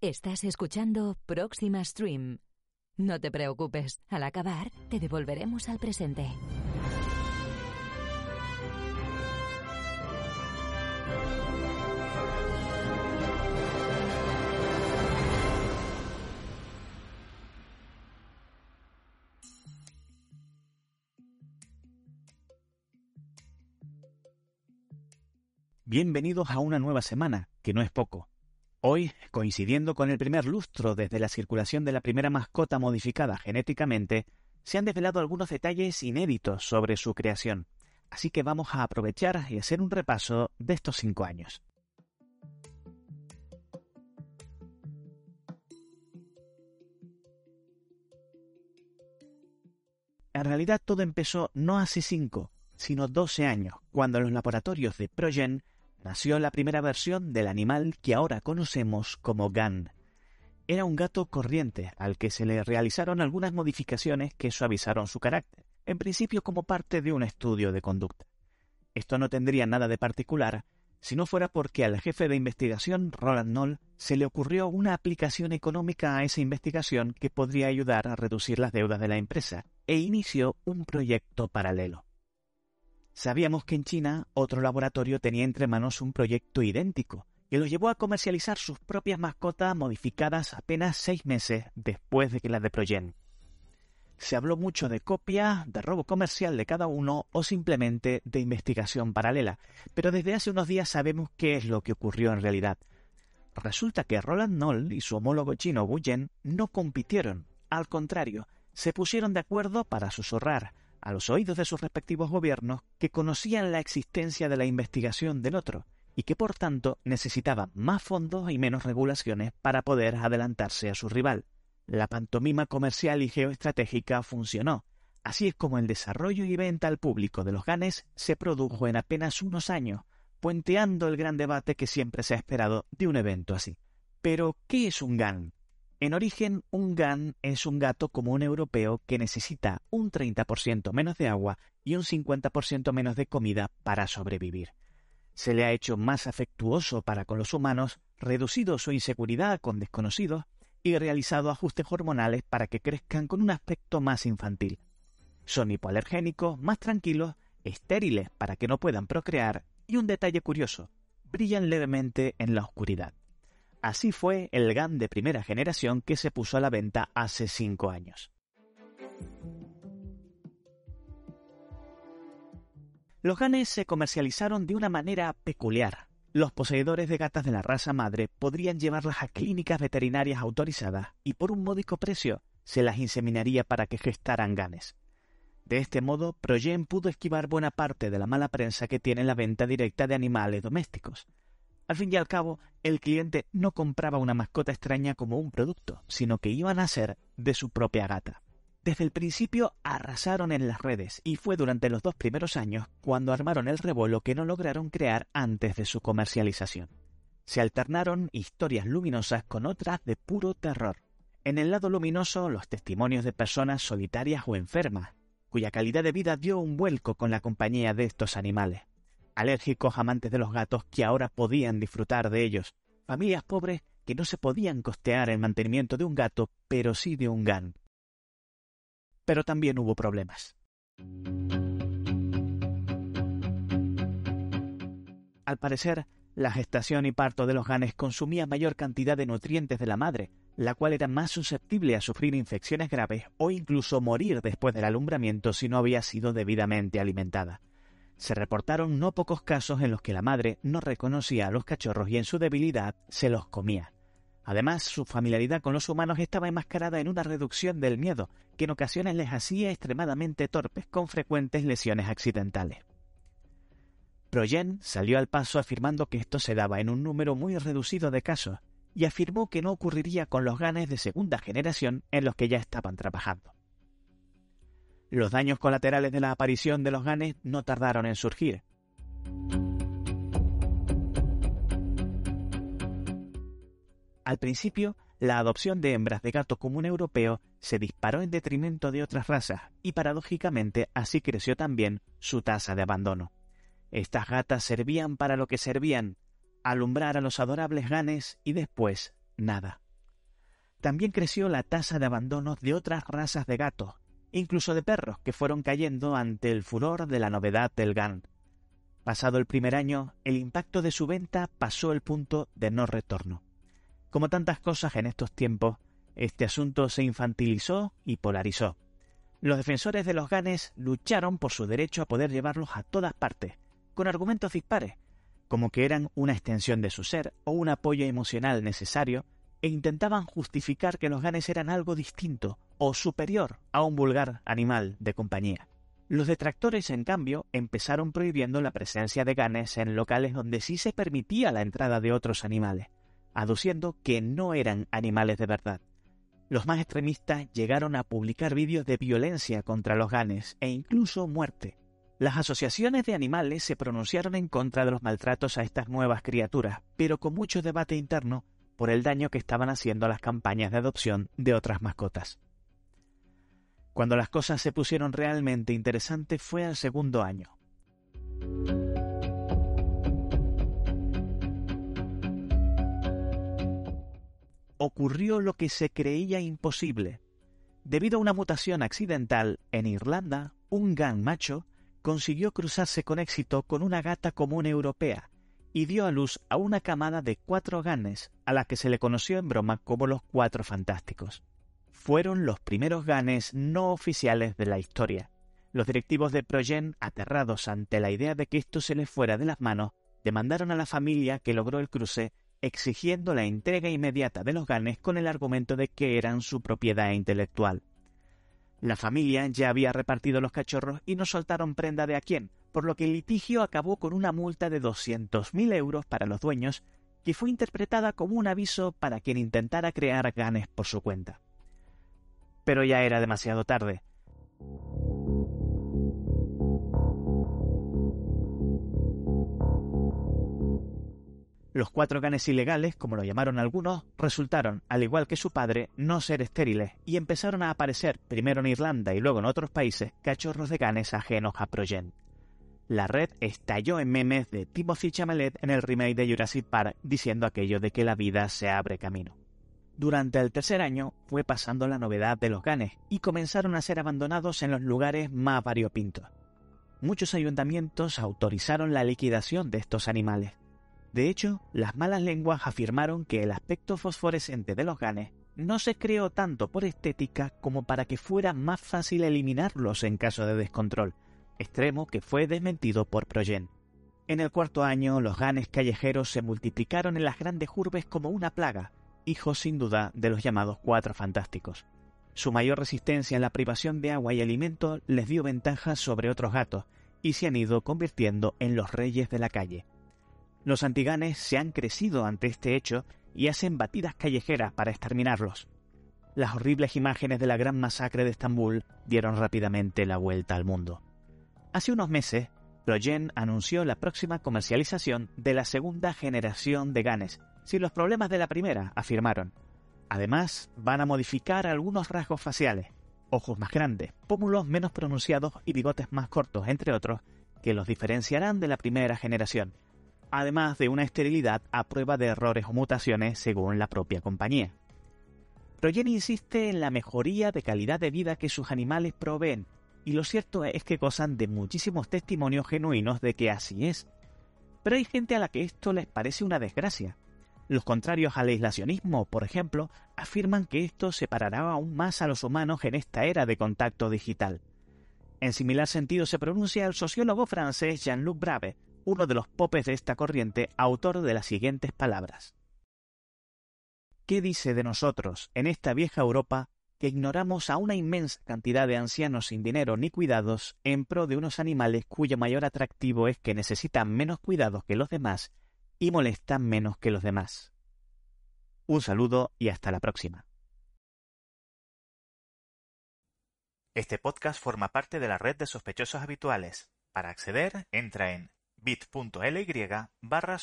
Estás escuchando Próxima Stream. No te preocupes, al acabar te devolveremos al presente. Bienvenidos a una nueva semana, que no es poco. Hoy, coincidiendo con el primer lustro desde la circulación de la primera mascota modificada genéticamente, se han desvelado algunos detalles inéditos sobre su creación. Así que vamos a aprovechar y hacer un repaso de estos cinco años. En realidad todo empezó no hace cinco, sino doce años, cuando los laboratorios de Progen nació la primera versión del animal que ahora conocemos como GAN. Era un gato corriente al que se le realizaron algunas modificaciones que suavizaron su carácter, en principio como parte de un estudio de conducta. Esto no tendría nada de particular si no fuera porque al jefe de investigación, Roland Knoll, se le ocurrió una aplicación económica a esa investigación que podría ayudar a reducir las deudas de la empresa, e inició un proyecto paralelo. Sabíamos que en China otro laboratorio tenía entre manos un proyecto idéntico, que los llevó a comercializar sus propias mascotas modificadas apenas seis meses después de que las de Progen. Se habló mucho de copia, de robo comercial de cada uno o simplemente de investigación paralela, pero desde hace unos días sabemos qué es lo que ocurrió en realidad. Resulta que Roland Knoll y su homólogo chino Wu Yen no compitieron, al contrario, se pusieron de acuerdo para susurrar, a los oídos de sus respectivos gobiernos que conocían la existencia de la investigación del otro y que por tanto necesitaban más fondos y menos regulaciones para poder adelantarse a su rival. La pantomima comercial y geoestratégica funcionó. Así es como el desarrollo y venta al público de los GANES se produjo en apenas unos años, puenteando el gran debate que siempre se ha esperado de un evento así. Pero, ¿qué es un GAN? En origen, un GAN es un gato común europeo que necesita un 30% menos de agua y un 50% menos de comida para sobrevivir. Se le ha hecho más afectuoso para con los humanos, reducido su inseguridad con desconocidos y realizado ajustes hormonales para que crezcan con un aspecto más infantil. Son hipoalergénicos, más tranquilos, estériles para que no puedan procrear y un detalle curioso, brillan levemente en la oscuridad. Así fue el GAN de primera generación que se puso a la venta hace cinco años. Los GANes se comercializaron de una manera peculiar. Los poseedores de gatas de la raza madre podrían llevarlas a clínicas veterinarias autorizadas y por un módico precio se las inseminaría para que gestaran ganes. De este modo, Progen pudo esquivar buena parte de la mala prensa que tiene la venta directa de animales domésticos. Al fin y al cabo, el cliente no compraba una mascota extraña como un producto, sino que iban a ser de su propia gata. Desde el principio arrasaron en las redes y fue durante los dos primeros años cuando armaron el revuelo que no lograron crear antes de su comercialización. Se alternaron historias luminosas con otras de puro terror. En el lado luminoso, los testimonios de personas solitarias o enfermas, cuya calidad de vida dio un vuelco con la compañía de estos animales alérgicos amantes de los gatos que ahora podían disfrutar de ellos, familias pobres que no se podían costear el mantenimiento de un gato, pero sí de un GAN. Pero también hubo problemas. Al parecer, la gestación y parto de los ganes consumía mayor cantidad de nutrientes de la madre, la cual era más susceptible a sufrir infecciones graves o incluso morir después del alumbramiento si no había sido debidamente alimentada. Se reportaron no pocos casos en los que la madre no reconocía a los cachorros y en su debilidad se los comía. Además, su familiaridad con los humanos estaba enmascarada en una reducción del miedo, que en ocasiones les hacía extremadamente torpes con frecuentes lesiones accidentales. Progen salió al paso afirmando que esto se daba en un número muy reducido de casos, y afirmó que no ocurriría con los ganes de segunda generación en los que ya estaban trabajando. Los daños colaterales de la aparición de los ganes no tardaron en surgir. Al principio, la adopción de hembras de gato común europeo se disparó en detrimento de otras razas y paradójicamente así creció también su tasa de abandono. Estas gatas servían para lo que servían, alumbrar a los adorables ganes y después nada. también creció la tasa de abandonos de otras razas de gatos, incluso de perros, que fueron cayendo ante el furor de la novedad del GAN. Pasado el primer año, el impacto de su venta pasó el punto de no retorno. Como tantas cosas en estos tiempos, este asunto se infantilizó y polarizó. Los defensores de los ganes lucharon por su derecho a poder llevarlos a todas partes, con argumentos dispares, como que eran una extensión de su ser o un apoyo emocional necesario, e intentaban justificar que los ganes eran algo distinto o superior a un vulgar animal de compañía. Los detractores, en cambio, empezaron prohibiendo la presencia de ganes en locales donde sí se permitía la entrada de otros animales, aduciendo que no eran animales de verdad. Los más extremistas llegaron a publicar vídeos de violencia contra los ganes e incluso muerte. Las asociaciones de animales se pronunciaron en contra de los maltratos a estas nuevas criaturas, pero con mucho debate interno por el daño que estaban haciendo a las campañas de adopción de otras mascotas. Cuando las cosas se pusieron realmente interesantes fue al segundo año. Ocurrió lo que se creía imposible. Debido a una mutación accidental en Irlanda, un gan macho consiguió cruzarse con éxito con una gata común europea y dio a luz a una camada de cuatro ganes a la que se le conoció en broma como los Cuatro Fantásticos fueron los primeros ganes no oficiales de la historia. Los directivos de Progen, aterrados ante la idea de que esto se les fuera de las manos, demandaron a la familia que logró el cruce exigiendo la entrega inmediata de los ganes con el argumento de que eran su propiedad intelectual. La familia ya había repartido los cachorros y no soltaron prenda de a quién, por lo que el litigio acabó con una multa de 200.000 euros para los dueños, que fue interpretada como un aviso para quien intentara crear ganes por su cuenta pero ya era demasiado tarde. Los cuatro ganes ilegales, como lo llamaron algunos, resultaron, al igual que su padre, no ser estériles y empezaron a aparecer, primero en Irlanda y luego en otros países, cachorros de ganes ajenos a Progen. La red estalló en memes de Timothy Chalamet en el remake de Jurassic Park diciendo aquello de que la vida se abre camino. Durante el tercer año fue pasando la novedad de los ganes y comenzaron a ser abandonados en los lugares más variopintos. Muchos ayuntamientos autorizaron la liquidación de estos animales. De hecho, las malas lenguas afirmaron que el aspecto fosforescente de los ganes no se creó tanto por estética como para que fuera más fácil eliminarlos en caso de descontrol, extremo que fue desmentido por Progen. En el cuarto año, los ganes callejeros se multiplicaron en las grandes urbes como una plaga, hijo sin duda de los llamados cuatro fantásticos. Su mayor resistencia en la privación de agua y alimento les dio ventaja sobre otros gatos y se han ido convirtiendo en los reyes de la calle. Los antiganes se han crecido ante este hecho y hacen batidas callejeras para exterminarlos. Las horribles imágenes de la gran masacre de Estambul dieron rápidamente la vuelta al mundo. Hace unos meses, Progen anunció la próxima comercialización de la segunda generación de ganes, sin los problemas de la primera, afirmaron. Además, van a modificar algunos rasgos faciales, ojos más grandes, pómulos menos pronunciados y bigotes más cortos, entre otros, que los diferenciarán de la primera generación, además de una esterilidad a prueba de errores o mutaciones según la propia compañía. Progen insiste en la mejoría de calidad de vida que sus animales proveen, y lo cierto es que gozan de muchísimos testimonios genuinos de que así es. Pero hay gente a la que esto les parece una desgracia, los contrarios al aislacionismo, por ejemplo, afirman que esto separará aún más a los humanos en esta era de contacto digital. En similar sentido se pronuncia el sociólogo francés Jean-Luc Brave, uno de los popes de esta corriente, autor de las siguientes palabras. ¿Qué dice de nosotros, en esta vieja Europa, que ignoramos a una inmensa cantidad de ancianos sin dinero ni cuidados en pro de unos animales cuyo mayor atractivo es que necesitan menos cuidados que los demás y molestan menos que los demás. Un saludo y hasta la próxima. Este podcast forma parte de la red de sospechosos habituales. Para acceder, entra en bit.ly barra.